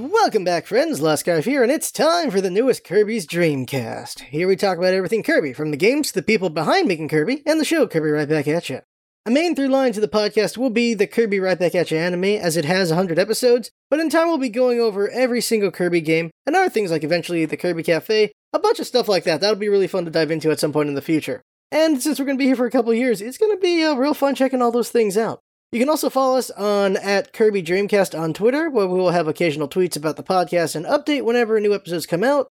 Welcome back, friends. Laskarv here, and it's time for the newest Kirby's Dreamcast. Here we talk about everything Kirby, from the games to the people behind making Kirby, and the show Kirby Right Back At Ya. A main through line to the podcast will be the Kirby Right Back At Ya anime, as it has 100 episodes, but in time we'll be going over every single Kirby game, and other things like eventually the Kirby Cafe, a bunch of stuff like that. That'll be really fun to dive into at some point in the future. And since we're going to be here for a couple years, it's going to be uh, real fun checking all those things out. You can also follow us on at Kirby Dreamcast on Twitter, where we will have occasional tweets about the podcast and update whenever new episodes come out.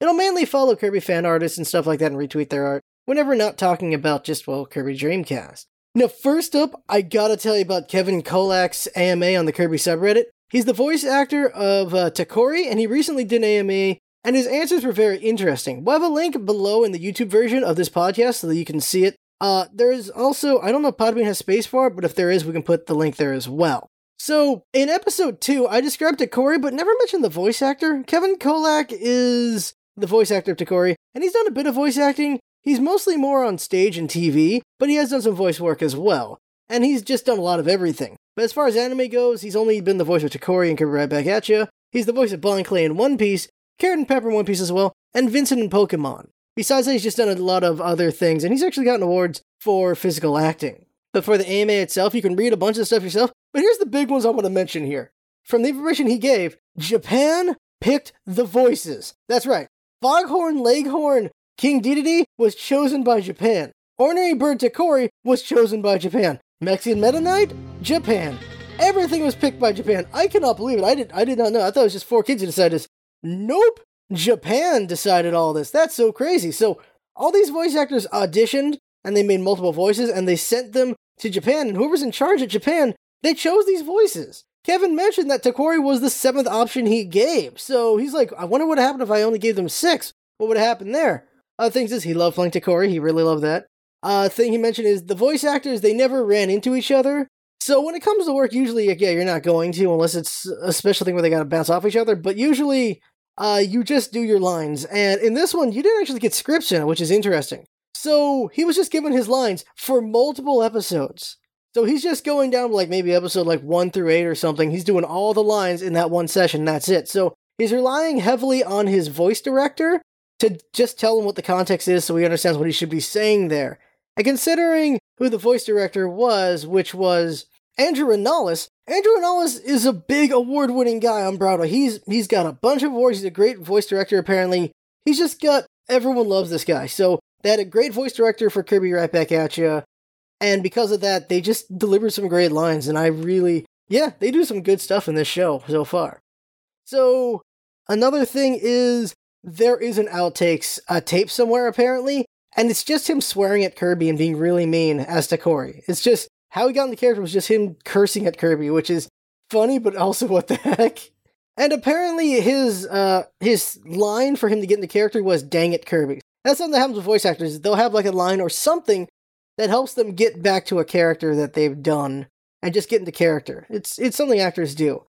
It'll mainly follow Kirby fan artists and stuff like that and retweet their art whenever not talking about just, well, Kirby Dreamcast. Now, first up, I gotta tell you about Kevin Kolack's AMA on the Kirby subreddit. He's the voice actor of uh, Takori, and he recently did an AMA, and his answers were very interesting. We'll have a link below in the YouTube version of this podcast so that you can see it uh, there's also, I don't know if Podbean has space for it, but if there is, we can put the link there as well. So, in episode 2, I described Takori, but never mentioned the voice actor. Kevin Kolack is the voice actor of Takori, and he's done a bit of voice acting. He's mostly more on stage and TV, but he has done some voice work as well. And he's just done a lot of everything. But as far as anime goes, he's only been the voice of Takori and Kirby Right Back At You. He's the voice of Bon Clay in One Piece, Carrot and Pepper in One Piece as well, and Vincent in Pokemon. Besides that, he's just done a lot of other things, and he's actually gotten awards for physical acting. But for the AMA itself, you can read a bunch of stuff yourself. But here's the big ones I want to mention here. From the information he gave, Japan picked the voices. That's right. Foghorn Leghorn King Dedede was chosen by Japan. Ornery Bird Takori was chosen by Japan. Mexican Meta Knight, Japan. Everything was picked by Japan. I cannot believe it. I did I did not know. I thought it was just 4Kids who decided this. Nope. Japan decided all this. That's so crazy. So all these voice actors auditioned and they made multiple voices and they sent them to Japan. And whoever's in charge at Japan, they chose these voices. Kevin mentioned that Takori was the seventh option he gave. So he's like, I wonder what happened if I only gave them six. What would have happened there? Other things is he loved playing Takori. He really loved that. Uh, thing he mentioned is the voice actors, they never ran into each other. So when it comes to work, usually, yeah, you're not going to unless it's a special thing where they got to bounce off each other. But usually uh, you just do your lines. And in this one, you didn't actually get scripts in it, which is interesting. So he was just given his lines for multiple episodes. So he's just going down like maybe episode like one through eight or something. He's doing all the lines in that one session. That's it. So he's relying heavily on his voice director to just tell him what the context is so he understands what he should be saying there. And considering who the voice director was, which was Andrew Rannells, Andrew Rannells is a big award-winning guy on Broadway. He's he's got a bunch of awards. He's a great voice director. Apparently, he's just got everyone loves this guy. So they had a great voice director for Kirby Right Back At you, and because of that, they just delivered some great lines. And I really, yeah, they do some good stuff in this show so far. So another thing is there is an outtakes a tape somewhere apparently, and it's just him swearing at Kirby and being really mean as to Corey. It's just how he got in the character was just him cursing at Kirby, which is funny, but also what the heck. And apparently his uh his line for him to get into character was "Dang it, Kirby." That's something that happens with voice actors. They'll have like a line or something that helps them get back to a character that they've done and just get into character. It's it's something actors do.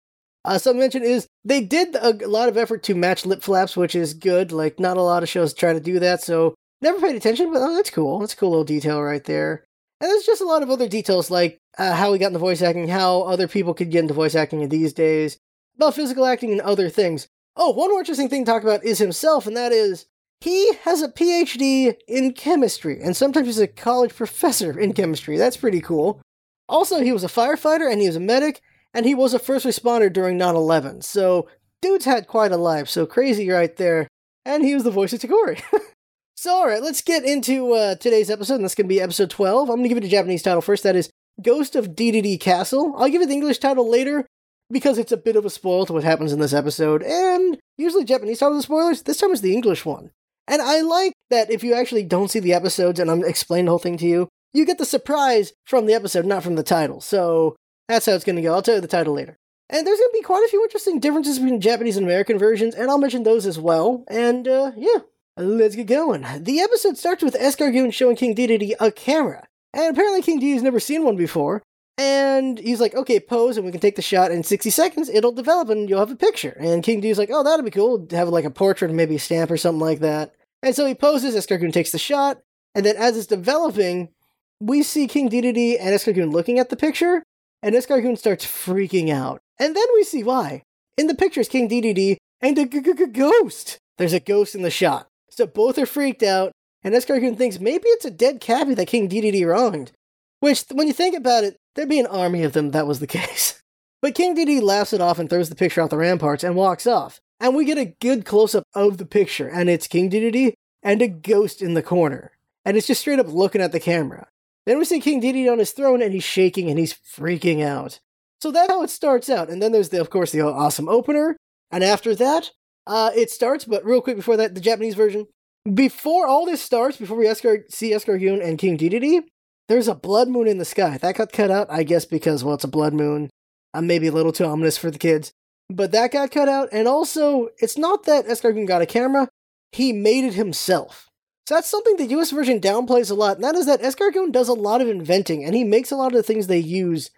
Uh, some mention is they did a lot of effort to match lip flaps, which is good. Like not a lot of shows try to do that, so never paid attention. But oh, that's cool. That's a cool little detail right there. And there's just a lot of other details like uh, how he got into voice acting, how other people could get into voice acting in these days, about physical acting and other things. Oh, one more interesting thing to talk about is himself, and that is he has a PhD in chemistry, and sometimes he's a college professor in chemistry. That's pretty cool. Also, he was a firefighter and he was a medic, and he was a first responder during 9 11. So, dude's had quite a life, so crazy right there. And he was the voice of Takori. So, all right, let's get into uh, today's episode, and that's going to be episode 12. I'm going to give it a Japanese title first. That is Ghost of Dedede Castle. I'll give it the English title later because it's a bit of a spoil to what happens in this episode, and usually Japanese titles are spoilers. This time it's the English one. And I like that if you actually don't see the episodes and I'm explaining the whole thing to you, you get the surprise from the episode, not from the title. So that's how it's going to go. I'll tell you the title later. And there's going to be quite a few interesting differences between Japanese and American versions, and I'll mention those as well. And uh, yeah, Let's get going. The episode starts with Escargoon showing King Dedede a camera. And apparently King Dedede's never seen one before. And he's like, okay, pose and we can take the shot in 60 seconds. It'll develop and you'll have a picture. And King Dedede's like, oh, that'd be cool. Have like a portrait maybe a stamp or something like that. And so he poses, Escargoon takes the shot. And then as it's developing, we see King Dedede and Escargoon looking at the picture. And Escargoon starts freaking out. And then we see why. In the pictures, King Dedede and a ghost. There's a ghost in the shot. So both are freaked out, and Escargoon thinks maybe it's a dead Cappy that King Dedede wronged. Which, when you think about it, there'd be an army of them that was the case. But King Dedede laughs it off and throws the picture off the ramparts and walks off. And we get a good close up of the picture, and it's King Dedede and a ghost in the corner. And it's just straight up looking at the camera. Then we see King Dedede on his throne, and he's shaking and he's freaking out. So that's how it starts out. And then there's, the, of course, the awesome opener. And after that, uh, it starts, but real quick before that, the Japanese version. Before all this starts, before we see Escargoon and King Dedede, there's a blood moon in the sky. That got cut out, I guess, because, well, it's a blood moon. Uh, maybe a little too ominous for the kids. But that got cut out, and also, it's not that Escargoon got a camera, he made it himself. So that's something the US version downplays a lot, and that is that Escargoon does a lot of inventing, and he makes a lot of the things they use.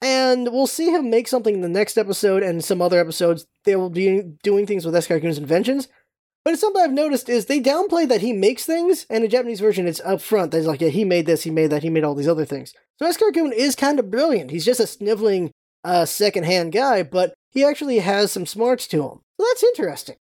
And we'll see him make something in the next episode and some other episodes. They will be doing things with Escargoon's inventions. But it's something I've noticed is they downplay that he makes things, and in Japanese version it's up front. There's like, yeah, he made this, he made that, he made all these other things. So Escargoon is kind of brilliant. He's just a sniveling uh, second-hand guy, but he actually has some smarts to him. So that's interesting.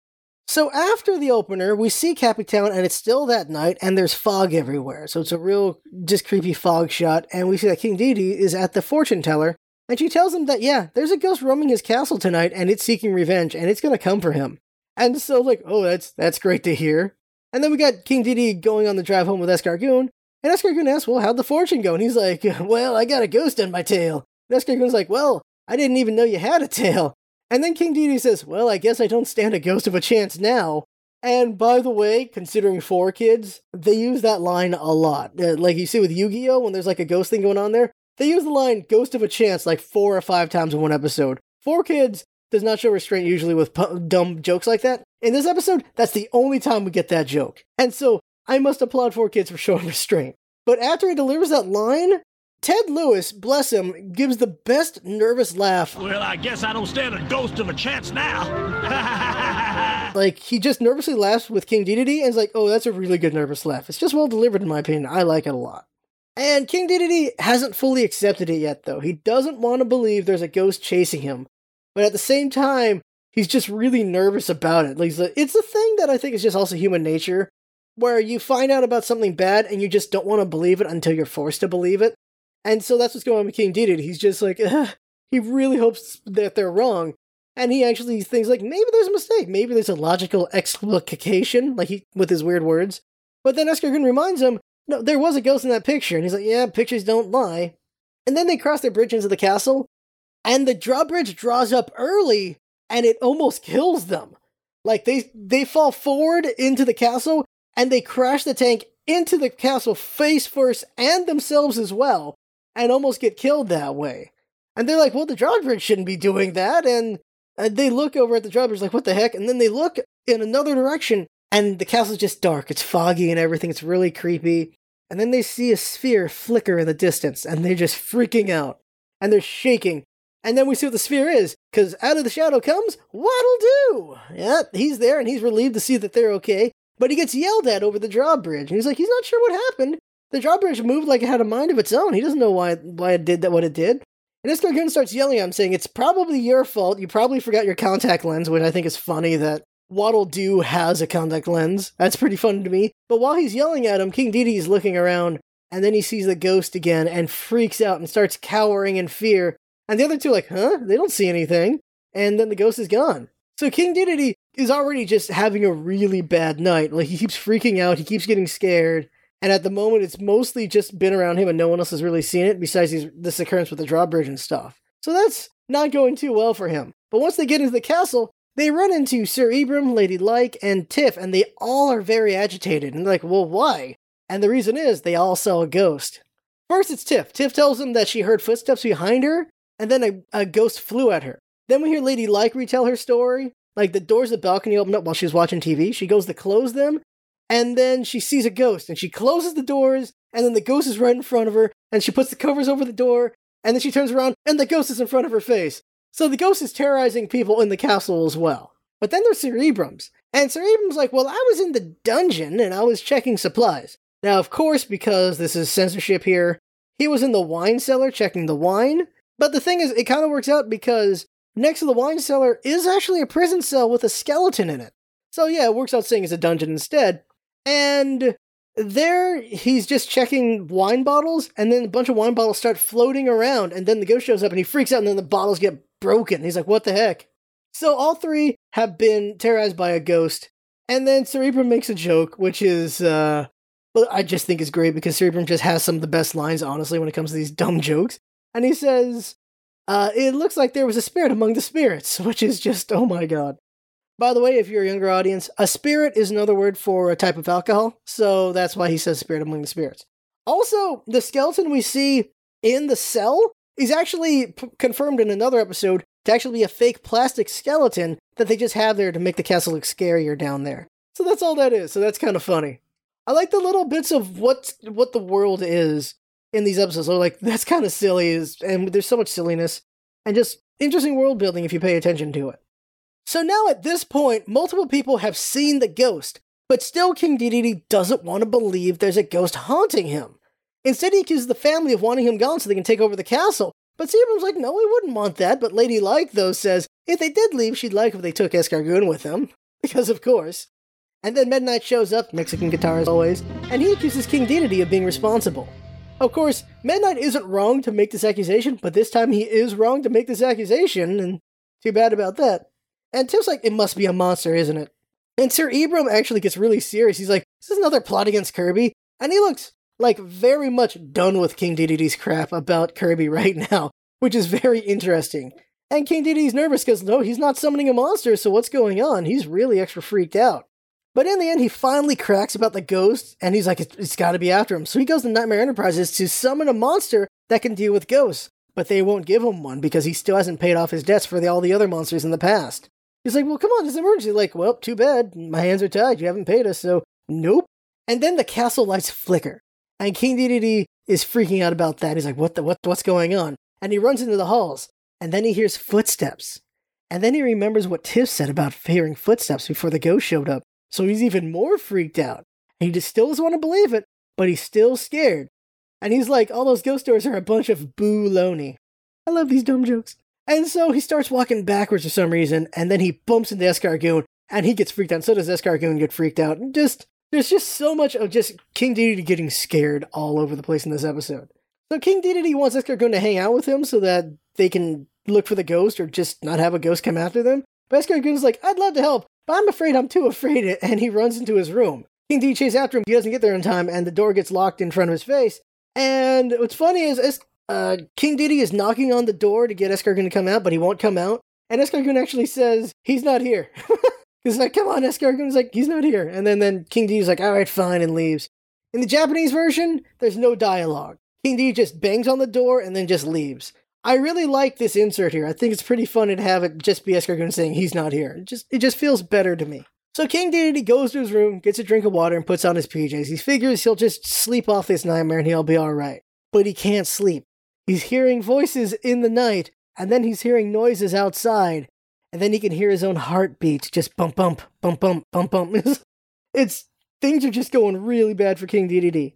So after the opener, we see Cappy Town, and it's still that night, and there's fog everywhere. So it's a real, just creepy fog shot, and we see that King Dedede is at the fortune teller, and she tells him that, yeah, there's a ghost roaming his castle tonight, and it's seeking revenge, and it's gonna come for him. And so, like, oh, that's that's great to hear. And then we got King Dedede going on the drive home with Escargoon, and Escargoon asks, well, how'd the fortune go? And he's like, well, I got a ghost in my tail. And Escargoon's like, well, I didn't even know you had a tail. And then King Dedede says, Well, I guess I don't stand a ghost of a chance now. And by the way, considering 4Kids, they use that line a lot. Uh, like you see with Yu Gi Oh! when there's like a ghost thing going on there, they use the line ghost of a chance like four or five times in one episode. 4Kids does not show restraint usually with pu- dumb jokes like that. In this episode, that's the only time we get that joke. And so I must applaud 4Kids for showing restraint. But after he delivers that line, Ted Lewis, bless him, gives the best nervous laugh. Well, I guess I don't stand a ghost of a chance now. like, he just nervously laughs with King Dedede and is like, oh, that's a really good nervous laugh. It's just well delivered, in my opinion. I like it a lot. And King Dedede hasn't fully accepted it yet, though. He doesn't want to believe there's a ghost chasing him. But at the same time, he's just really nervous about it. Like, it's a thing that I think is just also human nature, where you find out about something bad and you just don't want to believe it until you're forced to believe it. And so that's what's going on with King Dedede. He's just like, he really hopes that they're wrong. And he actually thinks like maybe there's a mistake, maybe there's a logical explication, like he with his weird words. But then Escargoon reminds him, no, there was a ghost in that picture, and he's like, yeah, pictures don't lie. And then they cross their bridge into the castle, and the drawbridge draws up early, and it almost kills them. Like they they fall forward into the castle, and they crash the tank into the castle face first and themselves as well, and almost get killed that way. And they're like, well, the drawbridge shouldn't be doing that. And uh, they look over at the drawbridge like, what the heck? And then they look in another direction and the castle's just dark. It's foggy and everything. It's really creepy. And then they see a sphere flicker in the distance and they're just freaking out and they're shaking. And then we see what the sphere is, because out of the shadow comes Waddle Doo. Yeah, he's there and he's relieved to see that they're okay, but he gets yelled at over the drawbridge. And he's like, he's not sure what happened. The drawbridge moved like it had a mind of its own. He doesn't know why why it did that what it did. And this Escargoon starts yelling at him, saying, It's probably your fault. You probably forgot your contact lens, which I think is funny that Waddle has a contact lens. That's pretty funny to me. But while he's yelling at him, King Dedede is looking around, and then he sees the ghost again and freaks out and starts cowering in fear. And the other two like, huh? They don't see anything. And then the ghost is gone. So King Dedede is already just having a really bad night. Like he keeps freaking out, he keeps getting scared. And at the moment, it's mostly just been around him and no one else has really seen it besides these, this occurrence with the drawbridge and stuff. So that's not going too well for him. But once they get into the castle, they run into Sir Ebrum, Lady Like, and Tiff, and they all are very agitated. And they're like, well, why? And the reason is they all saw a ghost. First, it's Tiff. Tiff tells them that she heard footsteps behind her, and then a, a ghost flew at her. Then we hear Lady Like retell her story. Like the doors of the balcony opened up while she was watching TV. She goes to close them, and then she sees a ghost and she closes the doors and then the ghost is right in front of her and she puts the covers over the door and then she turns around and the ghost is in front of her face. So the ghost is terrorizing people in the castle as well. But then there's Sir Ebrums. And Sir Ebrums like, well, I was in the dungeon and I was checking supplies. Now, of course, because this is censorship here, he was in the wine cellar checking the wine. But the thing is, it kind of works out because next to the wine cellar is actually a prison cell with a skeleton in it. So yeah, it works out saying it's a dungeon instead. And there he's just checking wine bottles, and then a bunch of wine bottles start floating around, and then the ghost shows up and he freaks out, and then the bottles get broken. He's like, what the heck? So all three have been terrorized by a ghost, and then Sir Ebrum makes a joke, which is uh I just think is great because Sir Ebrum just has some of the best lines, honestly, when it comes to these dumb jokes. And he says, uh, it looks like there was a spirit among the spirits, which is just, oh my god. By the way, if you're a younger audience, a spirit is another word for a type of alcohol, so that's why he says spirit among the spirits. Also, the skeleton we see in the cell is actually p- confirmed in another episode to actually be a fake plastic skeleton that they just have there to make the castle look scarier down there. So that's all that is. So that's kind of funny. I like the little bits of what what the world is in these episodes. So like that's kind of silly, is and there's so much silliness and just interesting world building if you pay attention to it. So now at this point, multiple people have seen the ghost, but still King Dedede doesn't want to believe there's a ghost haunting him. Instead, he accuses the family of wanting him gone so they can take over the castle. But Sir Ebrum's like, no, we wouldn't want that. But Lady Like, though, says if they did leave, she'd like if they took Escargoon with them. Because, of course. And then Meta Knight shows up, Mexican guitar as always, and he accuses King Dedede of being responsible. Of course, Meta Knight isn't wrong to make this accusation, but this time he is wrong to make this accusation, and too bad about that. And Tim's like, it must be a monster, isn't it? And Sir Ebrum actually gets really serious. He's like, this is another plot against Kirby? And he looks like very much done with King Dedede's crap about Kirby right now, which is very interesting. And King Dedede's nervous because no, he's not summoning a monster, so what's going on? He's really extra freaked out. But in the end, he finally cracks about the ghost, and he's like, it's, it's got to be after him. So he goes to Nightmare Enterprises to summon a monster that can deal with ghosts, but they won't give him one because he still hasn't paid off his debts for the, all the other monsters in the past. He's like, well, come on, it's an emergency. Like, well, too bad. My hands are tied. You haven't paid us, so nope. And then the castle lights flicker, and King Dedede is freaking out about that. He's like, what the, what, what's going on? And he runs into the halls, and then he hears footsteps. And then he remembers what Tiff said about hearing footsteps before the ghost showed up. So he's even more freaked out. And he just still doesn't want to believe it, but he's still scared. And he's like, all those ghost stories are a bunch of boo loney. I love these dumb jokes. And so he starts walking backwards for some reason, and then he bumps into Escargoon, and he gets freaked out. So does Escargoon get freaked out. And just there's just so much of just King Dedede getting scared all over the place in this episode. So King Dedede wants Escargoon to hang out with him so that they can look for the ghost or just not have a ghost come after them. But Escargoon's like, I'd love to help, but I'm afraid I'm too afraid, and he runs into his room. King D chases after him, he doesn't get there in time, and the door gets locked in front of his face. And what's funny is, uh, King Dedede is knocking on the door to get Escargoon to come out, but he won't come out. And Escargoon actually says, he's not here. He's like, come on, Escargoon's like, he's not here. And then, then King Dedede's like, all right, fine, and leaves. In the Japanese version, there's no dialogue. King D just bangs on the door and then just leaves. I really like this insert here. I think it's pretty funny to have it just be Escargoon saying he's not here. It just it just feels better to me. So King Dedede goes to his room, gets a drink of water, and puts on his PJs. He figures he'll just sleep off this nightmare and he'll be alright. But he can't sleep. He's hearing voices in the night, and then he's hearing noises outside, and then he can hear his own heartbeat just bump bump, bump bump, bump bump. it's things are just going really bad for King Dedede.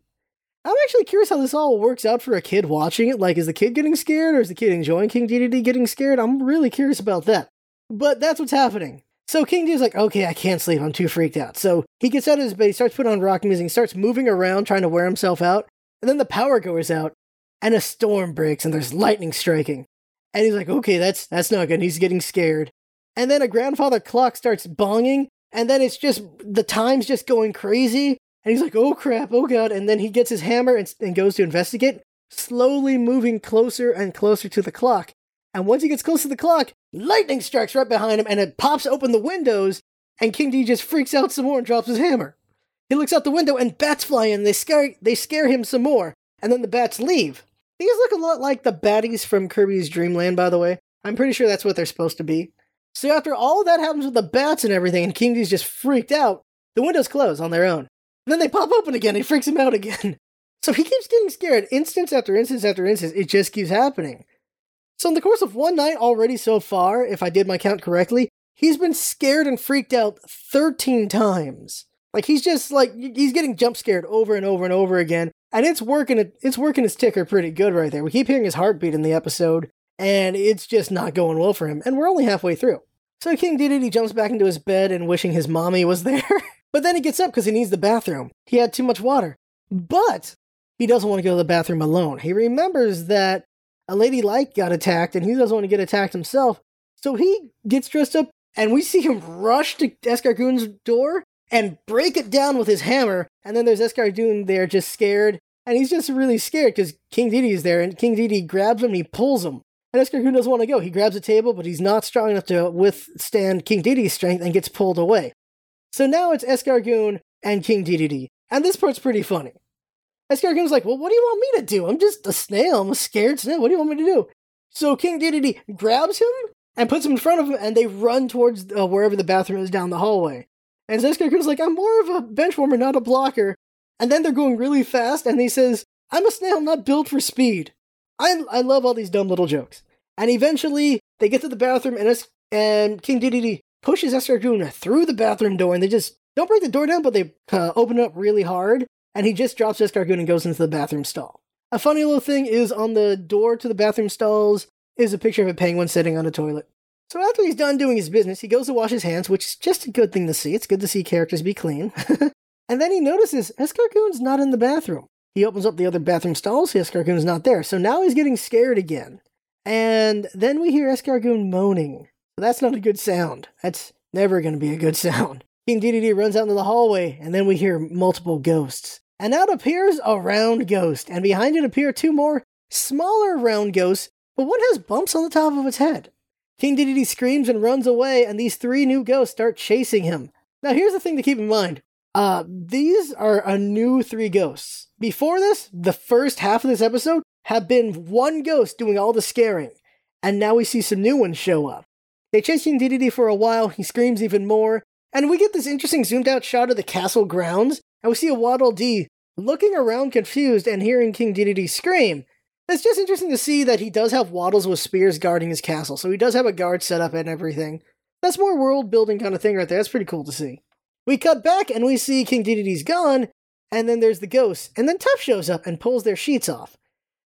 I'm actually curious how this all works out for a kid watching it. Like, is the kid getting scared or is the kid enjoying King Dedede getting scared? I'm really curious about that. But that's what's happening. So King Dedede's like, okay, I can't sleep. I'm too freaked out. So he gets out of his bed, he starts putting on rock music, he starts moving around, trying to wear himself out. And then the power goes out, and a storm breaks, and there's lightning striking. And he's like, okay, that's that's not good. He's getting scared. And then a grandfather clock starts bonging, and then it's just the time's just going crazy. And he's like, oh crap, oh god. And then he gets his hammer and, and goes to investigate, slowly moving closer and closer to the clock. And once he gets close to the clock, lightning strikes right behind him and it pops open the windows. And King D just freaks out some more and drops his hammer. He looks out the window and bats fly in. They scare, they scare him some more. And then the bats leave. These look a lot like the baddies from Kirby's Dream Land, by the way. I'm pretty sure that's what they're supposed to be. So after all that happens with the bats and everything, and King just freaked out, the windows close on their own. And then they pop open again. It freaks him out again. So he keeps getting scared instance after instance after instance. It just keeps happening. So in the course of one night already so far, if I did my count correctly, he's been scared and freaked out 13 times. Like he's just like he's getting jump scared over and over and over again, and it's working. It's working his ticker pretty good right there. We keep hearing his heartbeat in the episode, and it's just not going well for him, and we're only halfway through. So King Dedede jumps back into his bed and wishing his mommy was there. but then he gets up because he needs the bathroom. He had too much water. But he doesn't want to go to the bathroom alone. He remembers that a lady like got attacked and he doesn't want to get attacked himself. So he gets dressed up and we see him rush to Escargoon's door and break it down with his hammer. And then there's Escargoon there just scared. And he's just really scared because King Dedede is there and King Dedede grabs him and he pulls him. And Escargoon doesn't want to go. He grabs a table, but he's not strong enough to withstand King Dedede's strength and gets pulled away. So now it's Escargoon and King Dedede. And this part's pretty funny. Escargoon's like, well, what do you want me to do? I'm just a snail. I'm a scared snail. What do you want me to do? So King Dedede grabs him and puts him in front of him, and they run towards uh, wherever the bathroom is down the hallway. And Escargoon's like, I'm more of a bench warmer, not a blocker. And then they're going really fast, and he says, I'm a snail, not built for speed. I, I love all these dumb little jokes. And eventually, they get to the bathroom, and, es- and King Dedede pushes Escargoon through the bathroom door, and they just don't break the door down, but they uh, open it up really hard, and he just drops Escargoon and goes into the bathroom stall. A funny little thing is on the door to the bathroom stalls is a picture of a penguin sitting on a toilet. So after he's done doing his business, he goes to wash his hands, which is just a good thing to see. It's good to see characters be clean. and then he notices Escargoon's not in the bathroom. He opens up the other bathroom stalls, Escargoon's not there. So now he's getting scared again. And then we hear Escargoon moaning. that's not a good sound. That's never going to be a good sound. King Dedede runs out into the hallway, and then we hear multiple ghosts. And out appears a round ghost, and behind it appear two more smaller round ghosts, but one has bumps on the top of its head. King Dedede screams and runs away, and these three new ghosts start chasing him. Now, here's the thing to keep in mind. Uh, these are a new three ghosts. Before this, the first half of this episode have been one ghost doing all the scaring, and now we see some new ones show up. They chase King Dedede for a while, he screams even more, and we get this interesting zoomed out shot of the castle grounds, and we see a Waddle Dee looking around confused and hearing King Dedede scream. It's just interesting to see that he does have waddles with spears guarding his castle, so he does have a guard set up and everything. That's more world building kind of thing right there. That's pretty cool to see. We cut back and we see King Dedede's gone, and then there's the ghost, and then Tuff shows up and pulls their sheets off.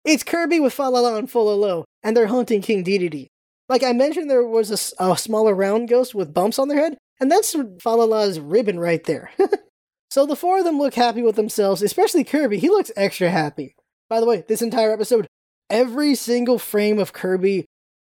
It's Kirby with Falala and Fololo, and they're hunting King Dedede. Like I mentioned, there was a, a, smaller round ghost with bumps on their head, and that's Falala's ribbon right there. so the four of them look happy with themselves, especially Kirby. He looks extra happy. By the way, this entire episode, every single frame of Kirby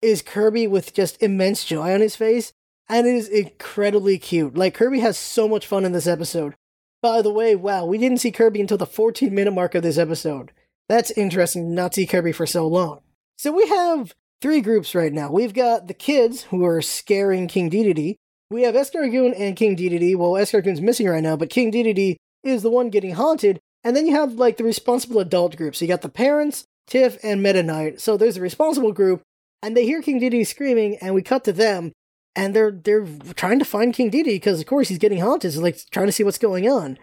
is Kirby with just immense joy on his face, and it is incredibly cute. Like, Kirby has so much fun in this episode. By the way, wow, we didn't see Kirby until the 14 minute mark of this episode. That's interesting not see Kirby for so long. So we have three groups right now. We've got the kids who are scaring King Dedede. We have Escargoon and King Dedede. Well, Escargoon's missing right now, but King Dedede is the one getting haunted. And then you have like the responsible adult group. So you got the parents, Tiff, and Meta Knight. So there's a responsible group, and they hear King Dedede screaming, and we cut to them, and they're they're trying to find King Dedede because of course he's getting haunted. So like trying to see what's going on.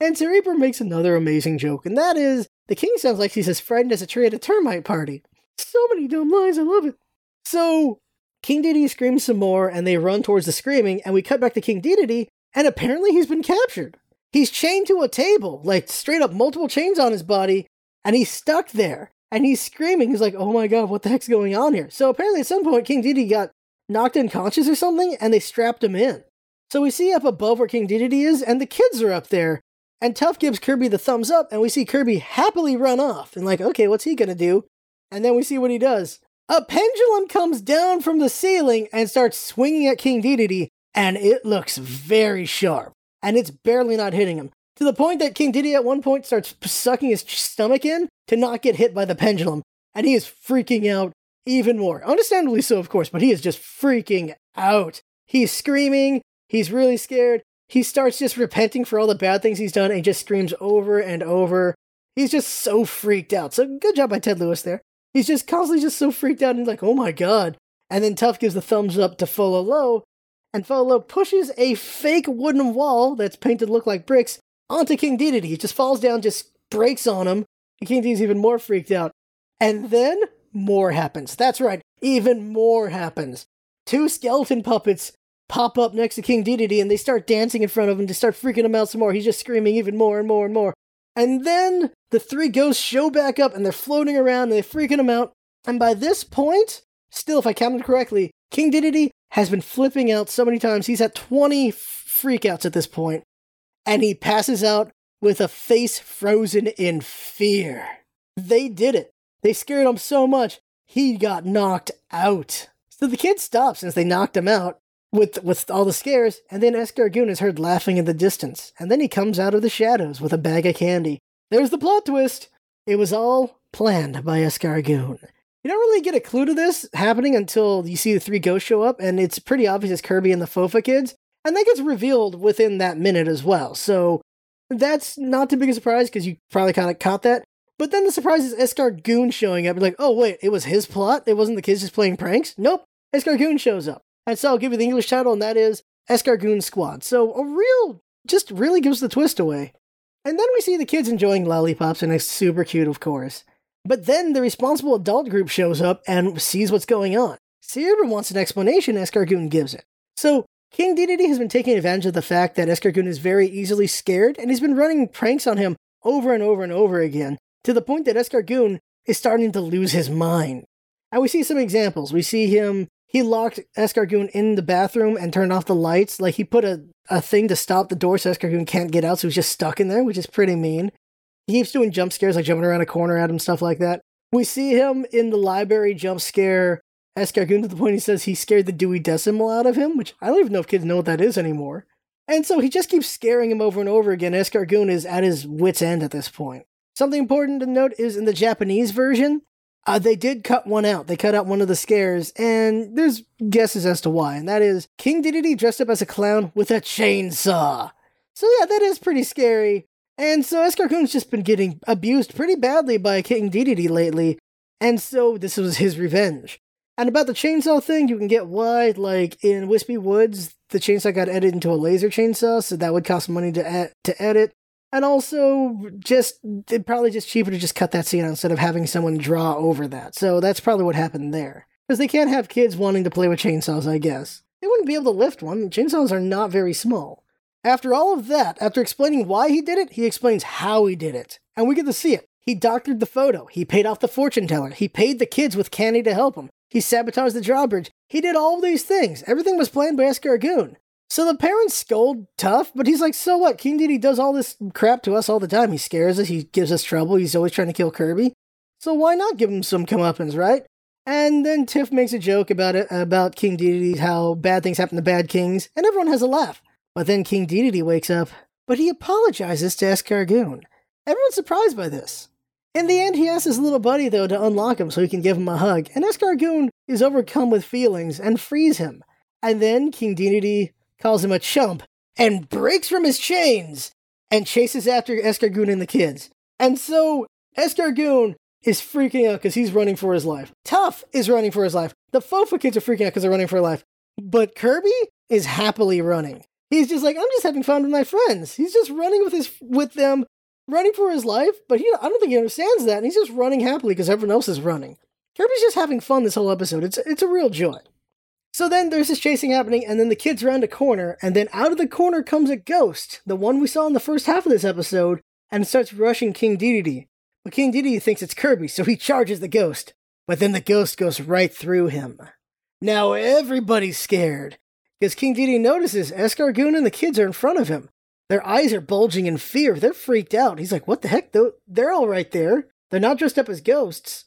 And Sir Reaper makes another amazing joke, and that is the king sounds like he's as frightened as a tree at a termite party. So many dumb lines, I love it. So King Dedede screams some more, and they run towards the screaming, and we cut back to King Dedede, and apparently he's been captured. He's chained to a table, like straight up multiple chains on his body, and he's stuck there. And he's screaming. He's like, oh my god, what the heck's going on here? So apparently at some point, King Dedede got knocked unconscious or something, and they strapped him in. So we see up above where King Dedede is, and the kids are up there, and Tuff gives Kirby the thumbs up, and we see Kirby happily run off. And like, okay, what's he gonna do? And then we see what he does. A pendulum comes down from the ceiling and starts swinging at King Dedede, and it looks very sharp. And it's barely not hitting him. To the point that King Dedede at one point starts sucking his stomach in to not get hit by the pendulum. And he is freaking out even more. Understandably so, of course, but he is just freaking out. He's screaming, he's really scared, he starts just repenting for all the bad things he's done and just screams over and over. He's just so freaked out. So good job by Ted Lewis there. He's just constantly just so freaked out and like, oh my god. And then Tuff gives the thumbs up to Fololo, and Fololo pushes a fake wooden wall that's painted look like bricks onto King Dedede. He just falls down, just breaks on him. And King Dedede's even more freaked out. And then more happens. That's right, even more happens. Two skeleton puppets pop up next to King Dedede and they start dancing in front of him to start freaking him out some more. He's just screaming even more and more and more. And then the three ghosts show back up and they're floating around and they're freaking him out. And by this point, Still, if I counted correctly, King Dedede has been flipping out so many times. He's at 20 freakouts at this point, and he passes out with a face frozen in fear. They did it. They scared him so much, he got knocked out. So the kid stops since they knocked him out with with all the scares, and then Escargoon is heard laughing in the distance, and then he comes out of the shadows with a bag of candy. There's the plot twist. It was all planned by Escargoon. You don't really get a clue to this happening until you see the three ghosts show up, and it's pretty obvious it's Kirby and the Fofa kids, and that gets revealed within that minute as well. So that's not too big a surprise because you probably kind of caught that. But then the surprise is Escargoon showing up. Like, oh wait, it was his plot. It wasn't the kids just playing pranks. Nope, Escargoon shows up, and so I'll give you the English title, and that is Escargoon Squad. So a real, just really gives the twist away. And then we see the kids enjoying lollipops, and it's super cute, of course. But then the responsible adult group shows up and sees what's going on. Cerebra wants an explanation, Escargoon gives it. So King Dedede has been taking advantage of the fact that Escargoon is very easily scared, and he's been running pranks on him over and over and over again, to the point that Escargoon is starting to lose his mind. And we see some examples. We see him, he locked Escargoon in the bathroom and turned off the lights. Like he put a, a thing to stop the door so Escargoon can't get out, so he's just stuck in there, which is pretty mean. He keeps doing jump scares, like jumping around a corner at him, stuff like that. We see him in the library jump scare Escargoon to the point he says he scared the Dewey Decimal out of him, which I don't even know if kids know what that is anymore. And so he just keeps scaring him over and over again. Escargoon is at his wits' end at this point. Something important to note is in the Japanese version, uh, they did cut one out. They cut out one of the scares, and there's guesses as to why. And that is King Dedede dressed up as a clown with a chainsaw. So yeah, that is pretty scary. And so Escargoon's just been getting abused pretty badly by King Dedede lately, and so this was his revenge. And about the chainsaw thing, you can get why, like in Wispy Woods, the chainsaw got edited into a laser chainsaw, so that would cost money to ed- to edit. And also, just it'd probably just cheaper to just cut that scene out instead of having someone draw over that. So that's probably what happened there. Because they can't have kids wanting to play with chainsaws, I guess. They wouldn't be able to lift one. Chainsaws are not very small. After all of that, after explaining why he did it, he explains how he did it. And we get to see it. He doctored the photo. He paid off the fortune teller. He paid the kids with candy to help him. He sabotaged the drawbridge. He did all these things. Everything was planned by Escargoon. So the parents scold Tuff, but he's like, so what? King Dedede does all this crap to us all the time. He scares us. He gives us trouble. He's always trying to kill Kirby. So why not give him some comeuppance, right? And then Tiff makes a joke about it, about King Dedede, how bad things happen to bad kings, and everyone has a laugh. But then King Dedede wakes up, but he apologizes to Escargoon. Everyone's surprised by this. In the end, he asks his little buddy, though, to unlock him so he can give him a hug, and Escargoon is overcome with feelings and frees him. And then King Dedede calls him a chump and breaks from his chains and chases after Escargoon and the kids. And so Escargoon is freaking out because he's running for his life. Tuff is running for his life. The Fofa kids are freaking out because they're running for their life. But Kirby is happily running. He's just like, I'm just having fun with my friends. He's just running with his with them, running for his life. But he, I don't think he understands that, and he's just running happily because everyone else is running. Kirby's just having fun this whole episode. It's it's a real joy. So then there's this chasing happening, and then the kids round a corner, and then out of the corner comes a ghost, the one we saw in the first half of this episode, and starts rushing King Dedede. But King Dedede thinks it's Kirby, so he charges the ghost. But then the ghost goes right through him. Now everybody's scared because King Dedede notices Escargoon and the kids are in front of him. Their eyes are bulging in fear. They're freaked out. He's like, What the heck? They're all right there. They're not dressed up as ghosts.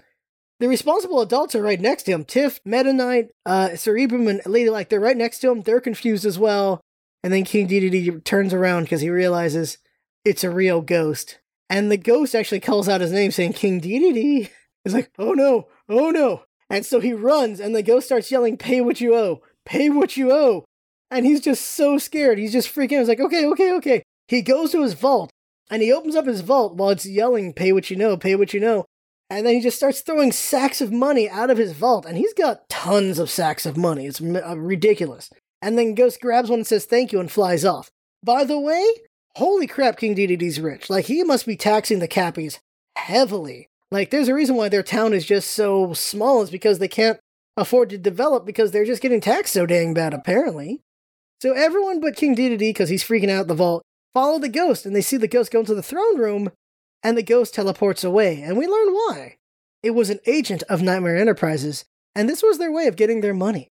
The responsible adults are right next to him. Tiff, Meta Knight, uh, Sir Ebrum, and Ladylike, they're right next to him. They're confused as well. And then King Dedede turns around because he realizes it's a real ghost. And the ghost actually calls out his name, saying, King Dedede. He's like, oh no, oh no. And so he runs, and the ghost starts yelling, Pay what you owe pay what you owe. And he's just so scared. He's just freaking out. He's like, okay, okay, okay. He goes to his vault and he opens up his vault while it's yelling, pay what you know, pay what you know. And then he just starts throwing sacks of money out of his vault. And he's got tons of sacks of money. It's uh, ridiculous. And then Ghost grabs one and says thank you and flies off. By the way, holy crap, King Dedede's rich. Like, he must be taxing the Cappies heavily. Like, there's a reason why their town is just so small, is because they can't afford to develop because they're just getting taxed so dang bad, apparently. So everyone but King Dedede, because he's freaking out the vault, follow the ghost, and they see the ghost go into the throne room, and the ghost teleports away, and we learn why. It was an agent of Nightmare Enterprises, and this was their way of getting their money.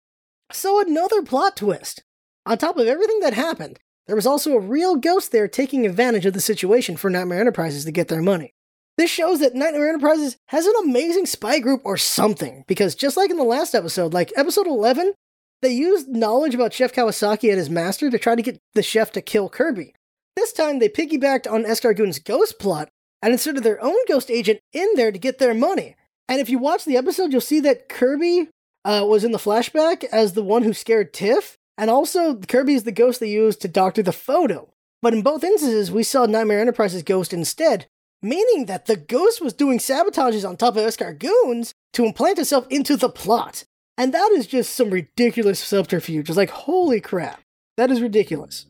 So, another plot twist. On top of everything that happened, there was also a real ghost there taking advantage of the situation for Nightmare Enterprises to get their money. This shows that Nightmare Enterprises has an amazing spy group or something, because just like in the last episode, like episode 11, they used knowledge about Chef Kawasaki and his master to try to get the chef to kill Kirby. This time, they piggybacked on Escargoon's ghost plot and inserted their own ghost agent in there to get their money. And if you watch the episode, you'll see that Kirby uh, was in the flashback as the one who scared Tiff, and also Kirby is the ghost they used to doctor the photo. But in both instances, we saw Nightmare Enterprises' ghost instead, meaning that the ghost was doing sabotages on top of Escargoons to implant itself into the plot. And that is just some ridiculous subterfuge. It's like, holy crap, that is ridiculous.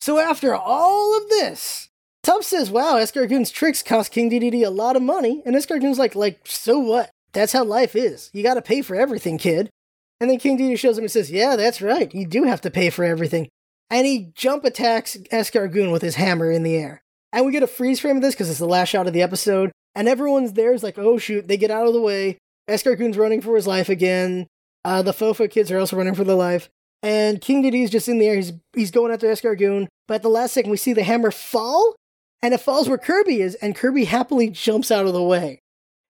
So after all of this, Tubbs says, wow, Escargoon's tricks cost King Dedede a lot of money, and Escargoon's like, like, so what? That's how life is. You gotta pay for everything, kid. And then King Dedede shows him and says, yeah, that's right, you do have to pay for everything. And he jump attacks Escargoon with his hammer in the air. And we get a freeze frame of this because it's the last shot of the episode. And everyone's there is like, oh shoot, they get out of the way. Escargoon's running for his life again. Uh, the Fofa kids are also running for their life. And King Dedede's just in the air. He's, he's going after Escargoon. But at the last second, we see the hammer fall. And it falls where Kirby is. And Kirby happily jumps out of the way.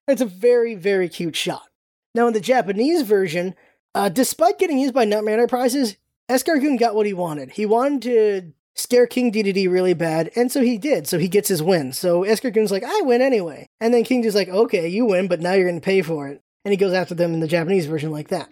It's a very, very cute shot. Now, in the Japanese version, uh, despite getting used by Nightmare Enterprises, Escargoon got what he wanted. He wanted to scare King Dedede really bad, and so he did. So he gets his win. So Escargoon's like, I win anyway. And then King is like, okay, you win, but now you're going to pay for it. And he goes after them in the Japanese version like that.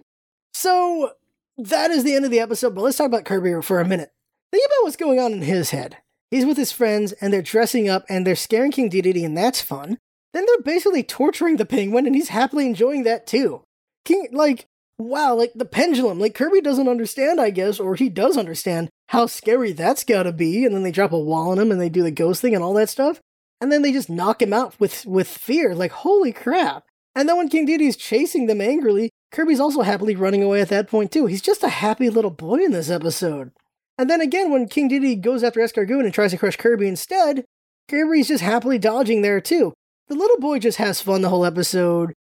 So that is the end of the episode, but let's talk about Kirby for a minute. Think about what's going on in his head. He's with his friends, and they're dressing up, and they're scaring King Dedede, and that's fun. Then they're basically torturing the penguin, and he's happily enjoying that too. King, like, wow, like the pendulum. Like Kirby doesn't understand, I guess, or he does understand how scary that's gotta be. And then they drop a wall on him and they do the ghost thing and all that stuff. And then they just knock him out with, with fear. Like, holy crap. And then when King Dedede's chasing them angrily, Kirby's also happily running away at that point too. He's just a happy little boy in this episode. And then again, when King Diddy goes after Escargoon and tries to crush Kirby instead, Kirby's just happily dodging there too. The little boy just has fun the whole episode.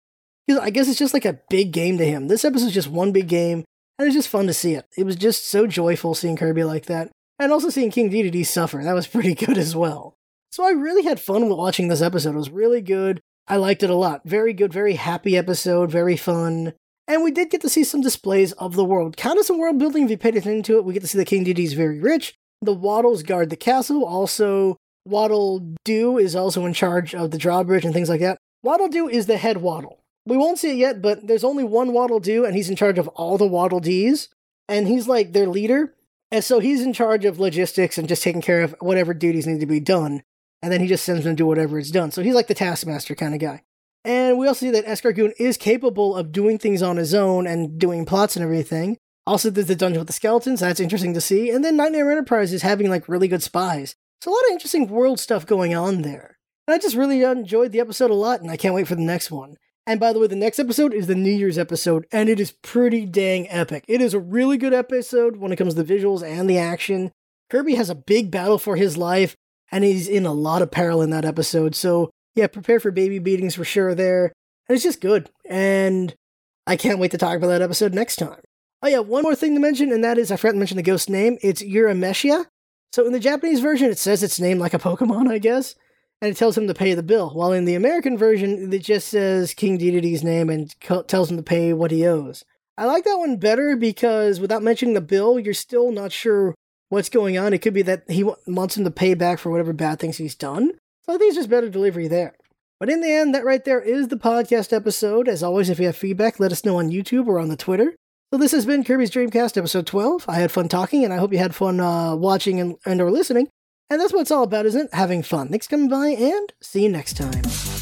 I guess it's just like a big game to him. This episode's just one big game, and it's just fun to see it. It was just so joyful seeing Kirby like that, and also seeing King Dedede suffer. That was pretty good as well. So I really had fun watching this episode. It was really good. I liked it a lot. Very good, very happy episode, very fun. And we did get to see some displays of the world. Kind of some world building if you paid attention to it. We get to see the King Dedede's very rich. The Waddles guard the castle. Also, Waddle Doo is also in charge of the drawbridge and things like that. Waddle Doo is the head Waddle we won't see it yet, but there's only one Waddle Doo, and he's in charge of all the Waddle Dees, and he's like their leader. And so he's in charge of logistics and just taking care of whatever duties need to be done. And then he just sends them to do whatever is done. So he's like the taskmaster kind of guy. And we also see that Escargoon is capable of doing things on his own and doing plots and everything. Also, there's the dungeon with the skeletons. That's interesting to see. And then Nightmare Enterprise is having like really good spies. So a lot of interesting world stuff going on there. And I just really enjoyed the episode a lot, and I can't wait for the next one. And by the way, the next episode is the New Year's episode, and it is pretty dang epic. It is a really good episode when it comes to the visuals and the action. Kirby has a big battle for his life, and he's in a lot of peril in that episode. So, yeah, prepare for baby beatings for sure there. And it's just good. And I can't wait to talk about that episode next time. Oh, yeah, one more thing to mention, and that is I forgot to mention the ghost name. It's Uramesia. So, in the Japanese version, it says its name like a Pokemon, I guess and it tells him to pay the bill. While in the American version, it just says King Dedede's name and co- tells him to pay what he owes. I like that one better because without mentioning the bill, you're still not sure what's going on. It could be that he w- wants him to pay back for whatever bad things he's done. So I think it's just better delivery there. But in the end, that right there is the podcast episode. As always, if you have feedback, let us know on YouTube or on the Twitter. So this has been Kirby's Dreamcast episode 12. I had fun talking, and I hope you had fun uh, watching and, and or listening. And that's what it's all about, isn't it? Having fun. Thanks for coming by, and see you next time.